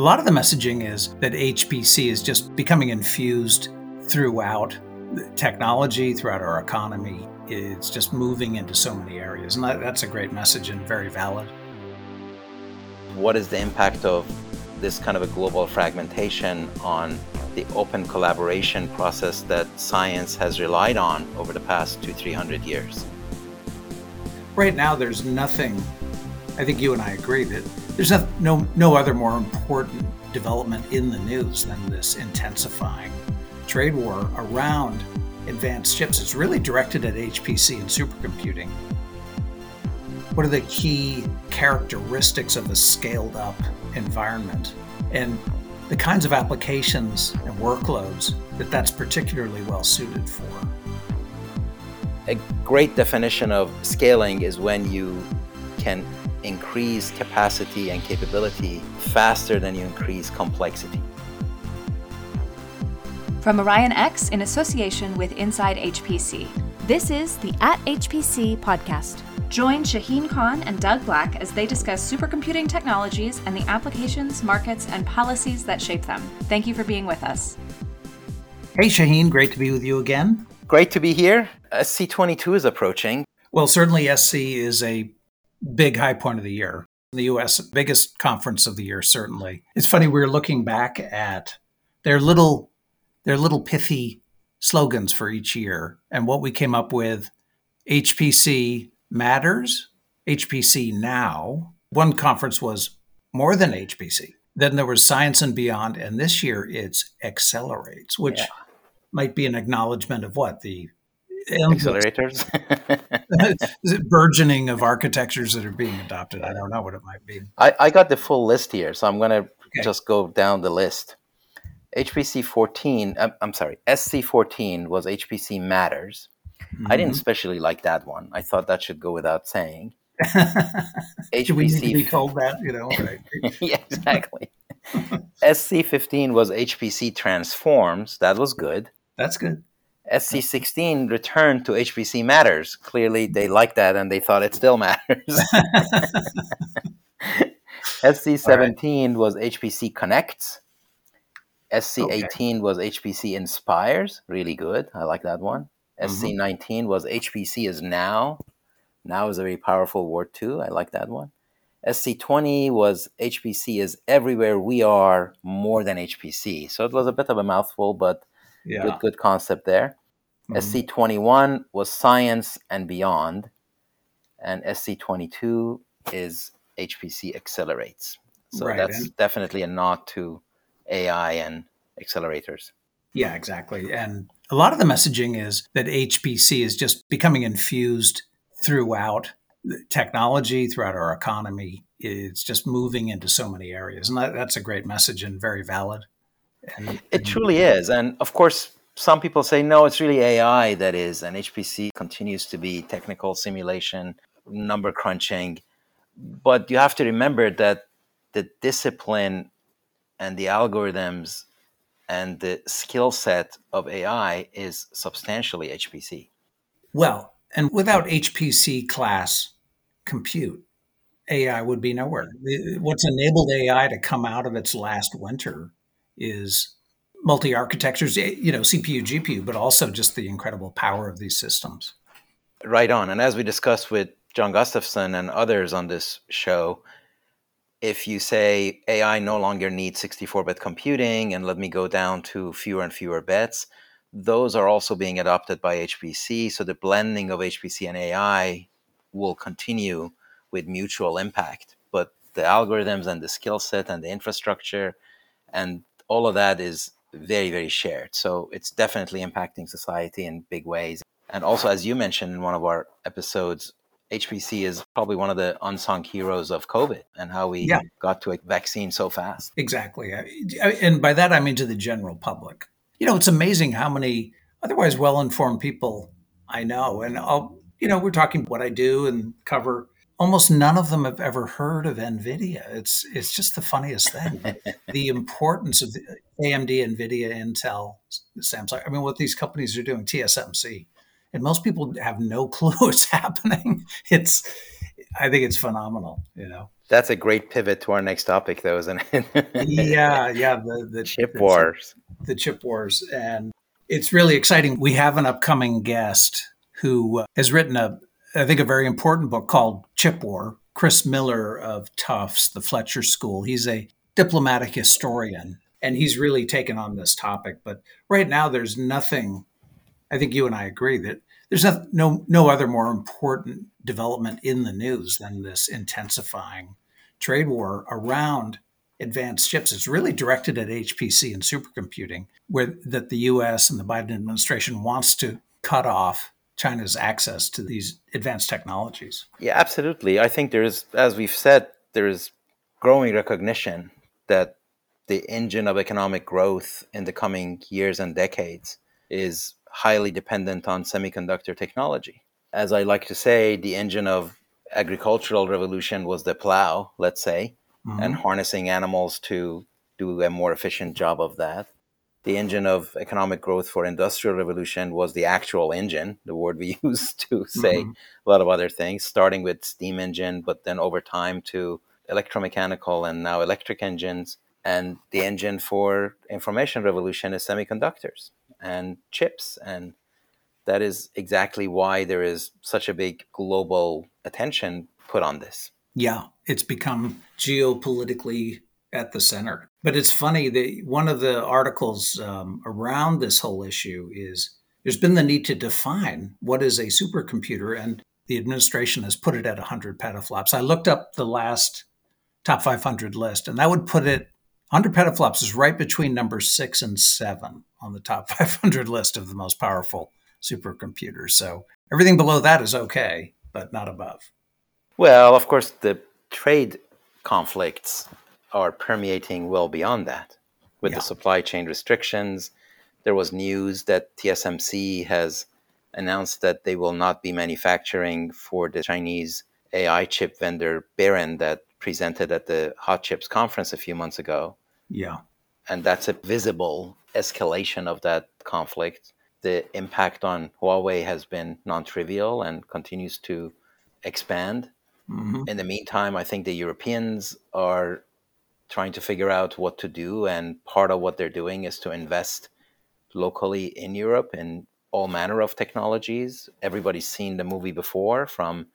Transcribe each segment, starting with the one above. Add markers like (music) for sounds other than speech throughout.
A lot of the messaging is that HPC is just becoming infused throughout technology, throughout our economy. It's just moving into so many areas. And that, that's a great message and very valid. What is the impact of this kind of a global fragmentation on the open collaboration process that science has relied on over the past two, three hundred years? Right now, there's nothing, I think you and I agree that there's no, no other more important development in the news than this intensifying trade war around advanced chips. It's really directed at HPC and supercomputing. What are the key characteristics of a scaled up environment? And the kinds of applications and workloads that that's particularly well suited for. A great definition of scaling is when you can increase capacity and capability faster than you increase complexity. From Orion X in association with Inside HPC, this is the At HPC podcast. Join Shaheen Khan and Doug Black as they discuss supercomputing technologies and the applications, markets, and policies that shape them. Thank you for being with us. Hey, Shaheen, great to be with you again. Great to be here. SC22 is approaching. Well, certainly SC is a big high point of the year. The US biggest conference of the year, certainly. It's funny, we are looking back at their little their little pithy slogans for each year. And what we came up with HPC matters, HPC now. One conference was more than HPC. Then there was science and beyond, and this year it's accelerates, which yeah. might be an acknowledgement of what the accelerators, (laughs) Is it burgeoning of architectures that are being adopted. I don't know what it might be. I, I got the full list here, so I'm going to okay. just go down the list. HPC 14, I'm, I'm sorry, SC 14 was HPC Matters. Mm-hmm. I didn't mm-hmm. especially like that one. I thought that should go without saying. (laughs) HPC we need to be told that, you know. Right? (laughs) yeah, exactly. SC 15 was HPC Transforms. That was good. That's good. SC 16 returned to HPC Matters. Clearly, they liked that and they thought it still matters. (laughs) (laughs) SC 17 right. was HPC Connects. SC18 okay. was HPC Inspires, really good. I like that one. Mm-hmm. SC19 was HPC is now. Now is a very powerful word too. I like that one. SC20 was HPC is everywhere we are more than HPC. So it was a bit of a mouthful, but yeah. good good concept there. Mm-hmm. SC21 was science and beyond. And SC22 is HPC accelerates. So right. that's definitely a nod to AI and accelerators. Yeah, exactly. And a lot of the messaging is that HPC is just becoming infused throughout technology, throughout our economy. It's just moving into so many areas. And that, that's a great message and very valid. And, it truly is. And of course, some people say, no, it's really AI that is. And HPC continues to be technical simulation, number crunching. But you have to remember that the discipline and the algorithms and the skill set of AI is substantially HPC. Well, and without HPC class compute, AI would be nowhere. What's enabled AI to come out of its last winter is multi architectures, eh, you know, CPU, GPU, but also just the incredible power of these systems. Right on. And as we discussed with John Gustafson and others on this show, if you say AI no longer needs 64 bit computing and let me go down to fewer and fewer bits, those are also being adopted by HPC. So the blending of HPC and AI will continue with mutual impact. But the algorithms and the skill set and the infrastructure and all of that is very, very shared. So it's definitely impacting society in big ways. And also, as you mentioned in one of our episodes, HPC is probably one of the unsung heroes of COVID and how we yeah. got to a vaccine so fast. Exactly. And by that, I mean to the general public. You know, it's amazing how many otherwise well informed people I know. And I'll, you know, we're talking what I do and cover. Almost none of them have ever heard of NVIDIA. It's it's just the funniest thing. (laughs) the importance of AMD, NVIDIA, Intel, Samsung. I mean, what these companies are doing, TSMC and most people have no (laughs) clue what's happening. It's, I think it's phenomenal, you know. That's a great pivot to our next topic, though, isn't it? (laughs) yeah, yeah. The, the chip the, wars. The chip wars. And it's really exciting. We have an upcoming guest who uh, has written a, I think, a very important book called Chip War. Chris Miller of Tufts, the Fletcher School. He's a diplomatic historian, and he's really taken on this topic. But right now, there's nothing. I think you and I agree that there's no no, other more important development in the news than this intensifying trade war around advanced chips. It's really directed at HPC and supercomputing, where that the U.S. and the Biden administration wants to cut off China's access to these advanced technologies. Yeah, absolutely. I think there is, as we've said, there is growing recognition that the engine of economic growth in the coming years and decades is highly dependent on semiconductor technology. As I like to say, the engine of agricultural revolution was the plow, let's say, mm-hmm. and harnessing animals to do a more efficient job of that. The engine of economic growth for industrial revolution was the actual engine, the word we (laughs) use to say mm-hmm. a lot of other things, starting with steam engine, but then over time to electromechanical and now electric engines. And the engine for information revolution is semiconductors and chips and that is exactly why there is such a big global attention put on this. Yeah, it's become geopolitically at the center. But it's funny that one of the articles um, around this whole issue is there's been the need to define what is a supercomputer, and the administration has put it at 100 petaflops. I looked up the last top 500 list, and that would put it 100 petaflops is right between number six and seven on the top (laughs) 500 list of the most powerful supercomputers. So everything below that is okay, but not above. Well, of course, the trade conflicts are permeating well beyond that with yeah. the supply chain restrictions. There was news that TSMC has announced that they will not be manufacturing for the Chinese AI chip vendor Biren that presented at the Hot Chips conference a few months ago. Yeah. And that's a visible escalation of that conflict the impact on Huawei has been non trivial and continues to expand. Mm-hmm. In the meantime, I think the Europeans are trying to figure out what to do. And part of what they're doing is to invest locally in Europe in all manner of technologies. Everybody's seen the movie before, from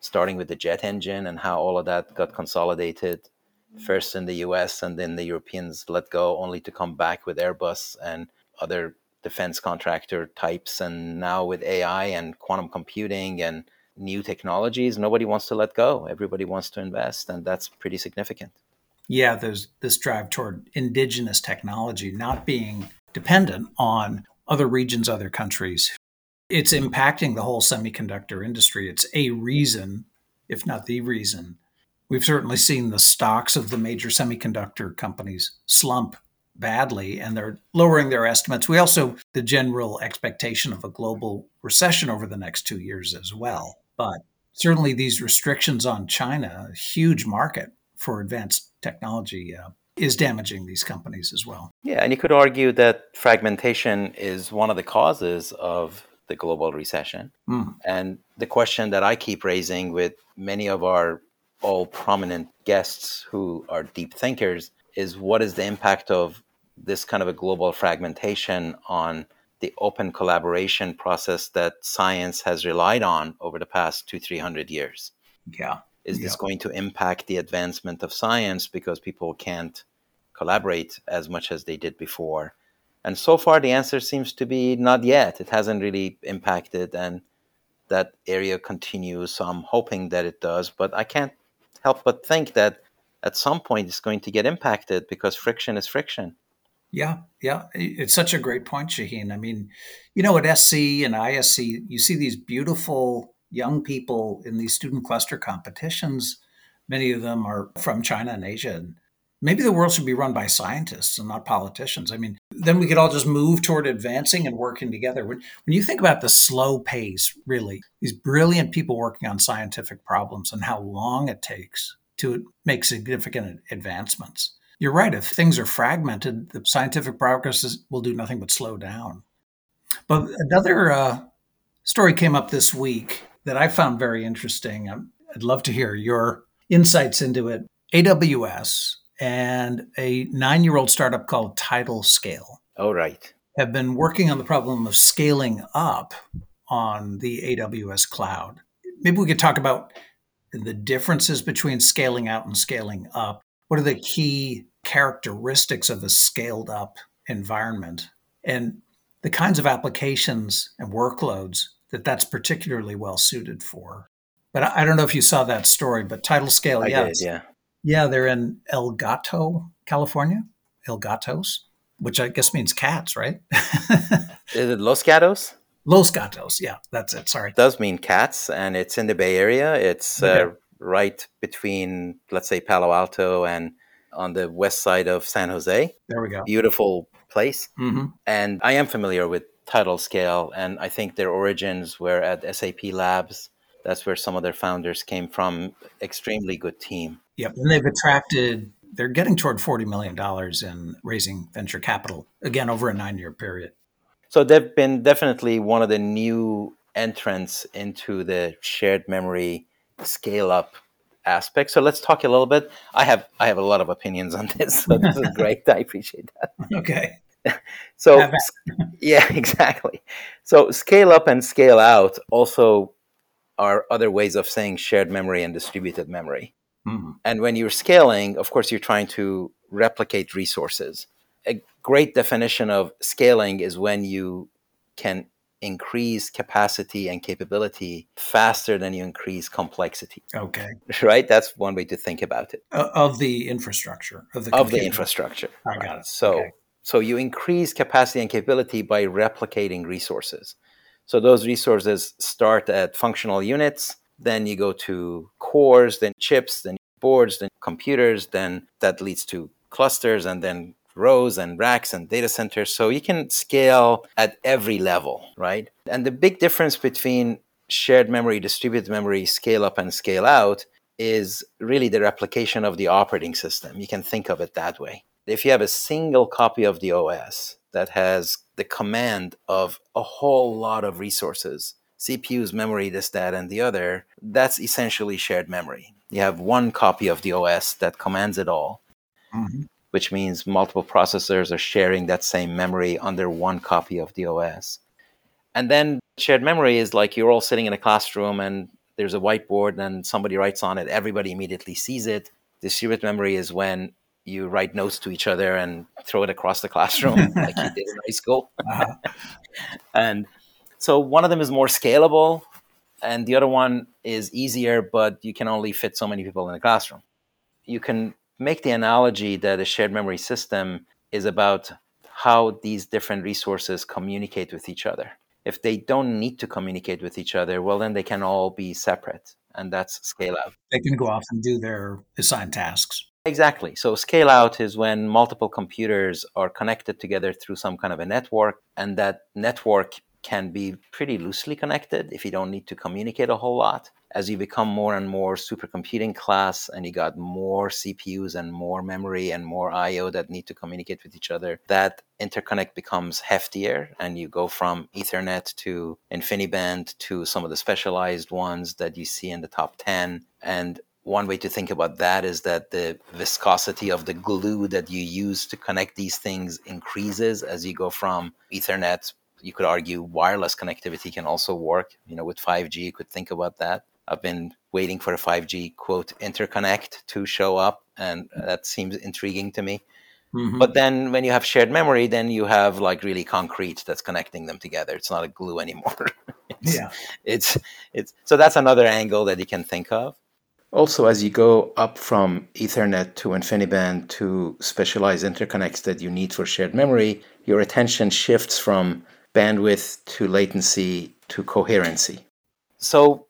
starting with the jet engine and how all of that got consolidated mm-hmm. first in the US and then the Europeans let go only to come back with Airbus and other defense contractor types and now with AI and quantum computing and new technologies, nobody wants to let go. Everybody wants to invest, and that's pretty significant. Yeah, there's this drive toward indigenous technology not being dependent on other regions, other countries. It's impacting the whole semiconductor industry. It's a reason, if not the reason. We've certainly seen the stocks of the major semiconductor companies slump badly and they're lowering their estimates. We also, the general expectation of a global recession over the next two years as well. But certainly these restrictions on China, a huge market for advanced technology, uh, is damaging these companies as well. Yeah, and you could argue that fragmentation is one of the causes of the global recession. Mm. And the question that I keep raising with many of our all prominent guests who are deep thinkers is what is the impact of this kind of a global fragmentation on the open collaboration process that science has relied on over the past two, three hundred years. Yeah. Is yeah. this going to impact the advancement of science because people can't collaborate as much as they did before? And so far, the answer seems to be not yet. It hasn't really impacted, and that area continues. So I'm hoping that it does, but I can't help but think that at some point it's going to get impacted because friction is friction. Yeah, yeah. It's such a great point, Shaheen. I mean, you know, at SC and ISC, you see these beautiful young people in these student cluster competitions. Many of them are from China and Asia. And maybe the world should be run by scientists and not politicians. I mean, then we could all just move toward advancing and working together. When, when you think about the slow pace, really, these brilliant people working on scientific problems and how long it takes to make significant advancements. You're right. If things are fragmented, the scientific progress is, will do nothing but slow down. But another uh, story came up this week that I found very interesting. Um, I'd love to hear your insights into it. AWS and a nine year old startup called TidalScale. Oh, right. Have been working on the problem of scaling up on the AWS cloud. Maybe we could talk about the differences between scaling out and scaling up. What are the key characteristics of a scaled up environment and the kinds of applications and workloads that that's particularly well suited for? But I, don't know if you saw that story, but TidalScale, I yes. did, yeah. Yeah, they're in El Gato, California. El Gatos, which I guess means cats, right? (laughs) Is it Los Gatos? Los Gatos, yeah, that's it. Sorry. It does mean cats, and it's in the Bay Area. It's Okay. uh, right between, let's say, Palo Alto and on the west side of San Jose. There we go. Beautiful place. hmm And I am familiar with Tidal Scale, and I think their origins were at SAP Labs. That's where some of their founders came from. Extremely good team. Yep. And they've attracted, they're getting toward $40 million in raising venture capital, again, over a nine year period. So they've been definitely one of the new entrants into the shared memory scale up aspect. So let's talk a little bit. I have I have a lot of opinions on this, so this is (laughs) great. I appreciate that. Okay. (laughs) So yeah, (laughs) exactly. So scale up and scale out also are other ways of saying shared memory and distributed memory. Mhm. And when you're scaling, of course, you're trying to replicate resources. A great definition of scaling is when you can increase capacity and capability faster than you increase complexity, Okay. (laughs) right? That's one way to think about it Uh, of the infrastructure, of the, of the infrastructure. I got it. So, Okay. So you increase capacity and capability by replicating resources. So those resources start at functional units, then you go to cores, then chips, then boards, then computers, then that leads to clusters, and then rows and racks and data centers. So you can scale at every level, right? And the big difference between shared memory, distributed memory, scale up and scale out is really the replication of the operating system. You can think of it that way. If you have a single copy of the OS that has the command of a whole lot of resources, CPUs, memory, this, that, and the other, that's essentially shared memory. You have one copy of the OS that commands it all, Mhm. which means multiple processors are sharing that same memory under one copy of the OS. And then shared memory is like you're all sitting in a classroom and there's a whiteboard and somebody writes on it, everybody immediately sees it. Distributed memory is when you write notes to each other and throw it across the classroom (laughs) like you did in high school. Uh-huh. (laughs) And so one of them is more scalable and the other one is easier, but you can only fit so many people in the classroom. You can make the analogy that a shared memory system is about how these different resources communicate with each other. If they don't need to communicate with each other, well, then they can all be separate, and that's scale out. They can go off and do their assigned tasks. Exactly. So scale out is when multiple computers are connected together through some kind of a network, and that network can be pretty loosely connected if you don't need to communicate a whole lot. As you become more and more supercomputing class and you got more CPUs and more memory and more IO that need to communicate with each other, that interconnect becomes heftier and you go from Ethernet to InfiniBand to some of the specialized ones that you see in the top 10. And one way to think about that is that the viscosity of the glue that you use to connect these things increases as you go from Ethernet. You could argue wireless connectivity can also work. You know, with 5G, you could think about that. I've been waiting for a 5G quote interconnect to show up, and that seems intriguing to me. Mhm. But then when you have shared memory, then you have like really concrete that's connecting them together. It's not a glue (laughs) anymore. it's, yeah. it's it's so that's another angle that you can think of. Also, as you go up from Ethernet to InfiniBand to specialized interconnects that you need for shared memory, your attention shifts from bandwidth to latency to coherency. So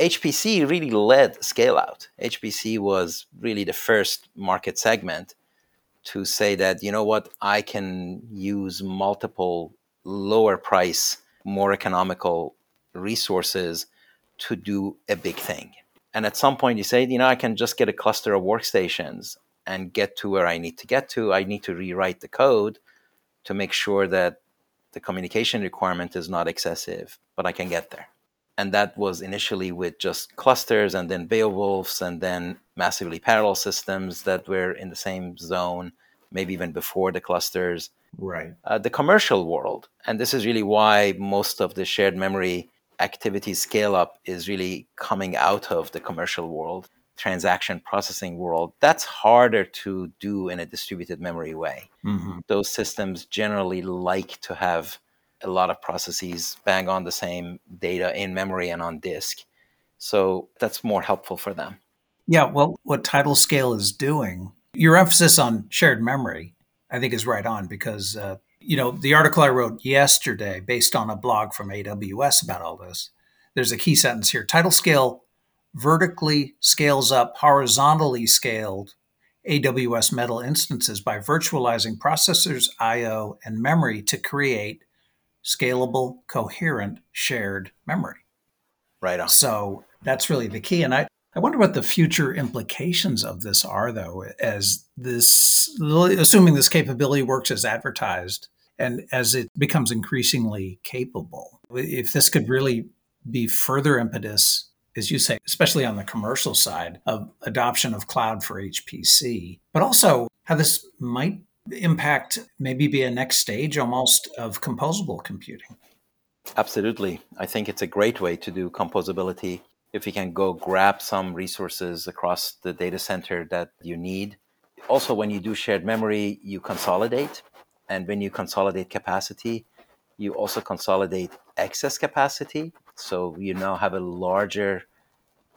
HPC really led scale out. HPC was really the first market segment to say that, you know what, I can use multiple lower price, more economical resources to do a big thing. And at some point, you say, you know, I can just get a cluster of workstations and get to where I need to get to. I need to rewrite the code to make sure that the communication requirement is not excessive, but I can get there. And that was initially with just clusters and then Beowulfs and then massively parallel systems that were in the same zone, maybe even before the clusters. Right. Uh, the commercial world, and this is really why most of the shared memory activity scale up is really coming out of the commercial world, transaction processing world. That's harder to do in a distributed memory way. Mm-hmm. Those systems generally like to have a lot of processes bang on the same data in memory and on disk. So that's more helpful for them. Yeah, well, what Title TidalScale is doing, your emphasis on shared memory, I think is right on because, uh, you know, the article I wrote yesterday based on a blog from AWS about all this, there's a key sentence here. TidalScale vertically scales up horizontally scaled AWS Metal instances by virtualizing processors, I/O, and memory to create scalable, coherent, shared memory. Right on. So that's really the key. And I, I wonder what the future implications of this are, though, as this, assuming this capability works as advertised and as it becomes increasingly capable. If this could really be further impetus, as you say, especially on the commercial side of adoption of cloud for HPC, but also how this might impact maybe be a next stage almost of composable computing. Absolutely. I think it's a great way to do composability. If you can go grab some resources across the data center that you need. Also, when you do shared memory, you consolidate. And when you consolidate capacity, you also consolidate excess capacity. So you now have a larger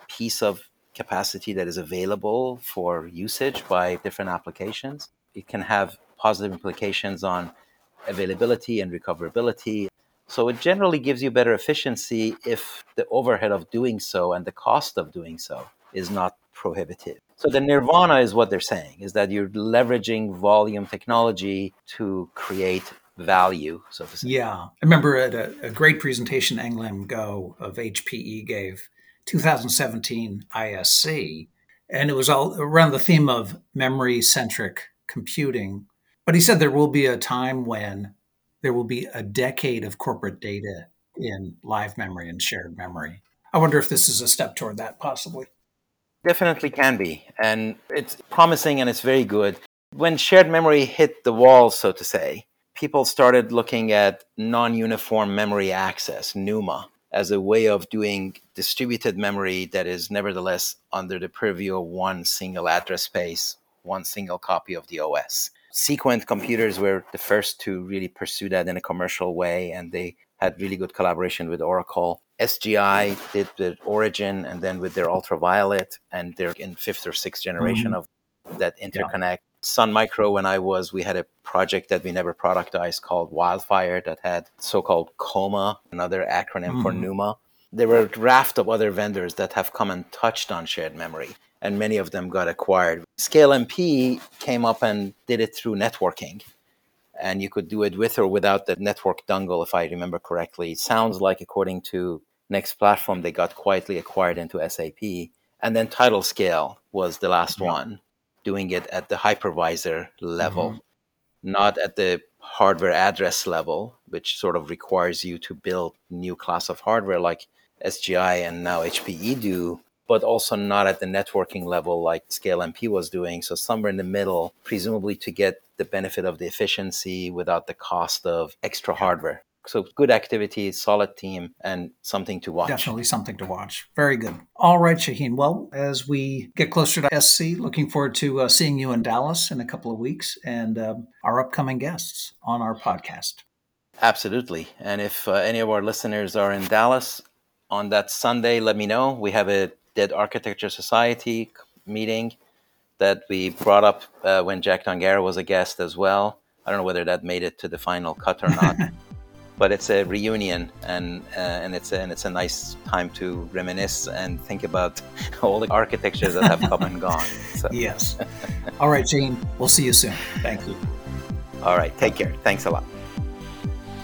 piece of capacity that is available for usage by different applications it can have positive implications on availability and recoverability. So it generally gives you better efficiency if the overhead of doing so and the cost of doing so is not prohibitive. So the nirvana is what they're saying is that you're leveraging volume technology to create value, so to say. Yeah. I remember at a, a great presentation England Go of HPE gave 2017 ISC, and it was all around the theme of memory centric computing. But he said there will be a time when there will be a decade of corporate data in live memory and shared memory. I wonder if this is a step toward that, possibly. Definitely can be. And it's promising and it's very good. When shared memory hit the wall, so to say, people started looking at non uniform memory access, NUMA, as a way of doing distributed memory that is nevertheless under the purview of one single address space one single copy of the OS. Sequent computers were the first to really pursue that in a commercial way, and they had really good collaboration with Oracle. SGI did with Origin and then with their ultraviolet, and they're in fifth or sixth generation mm-hmm. of that interconnect. Yeah. Sun Micro, when I was, we had a project that we never productized called Wildfire that had so called COMA, another acronym mm-hmm. for NUMA. There were a raft of other vendors that have come and touched on shared memory and many of them got acquired. ScaleMP came up and did it through networking. And you could do it with or without the network dongle, if I remember correctly. It sounds like, according to Next Platform, they got quietly acquired into SAP. And then Title TidalScale was the last yeah. one, doing it at the hypervisor level, mm-hmm. not at the hardware address level, which sort of requires you to build new class of hardware like SGI and now HPE do but also not at the networking level like ScaleMP was doing. So somewhere in the middle, presumably to get the benefit of the efficiency without the cost of extra hardware. So good activity, solid team, and something to watch. Definitely something to watch. Very good. All right, Shaheen. Well, as we get closer to SC, looking forward to uh, seeing you in Dallas in a couple of weeks and um, our upcoming guests on our podcast. Absolutely. And if uh, any of our listeners are in Dallas on that Sunday, let me know. We have a Dead Architecture Society meeting that we brought up uh, when Jack Dongarra was a guest as well. I don't know whether that made it to the final cut or not, (laughs) but it's a reunion and uh, and it's a, and it's a nice time to reminisce and think about (laughs) all the architectures that have come and gone. So. (laughs) Yes. All right, Jane. We'll see you soon. Thank you. All right. Take care. Thanks a lot.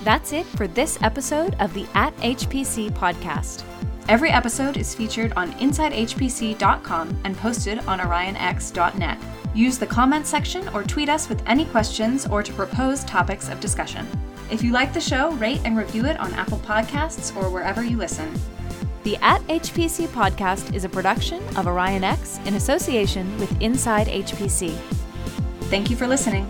That's it for this episode of the At HPC podcast. Every episode is featured on InsideHPC.com and posted on OrionX.net. Use the comment section or tweet us with any questions or to propose topics of discussion. If you like the show, rate and review it on Apple Podcasts or wherever you listen. The At HPC podcast is a production of OrionX in association with Inside HPC. Thank you for listening.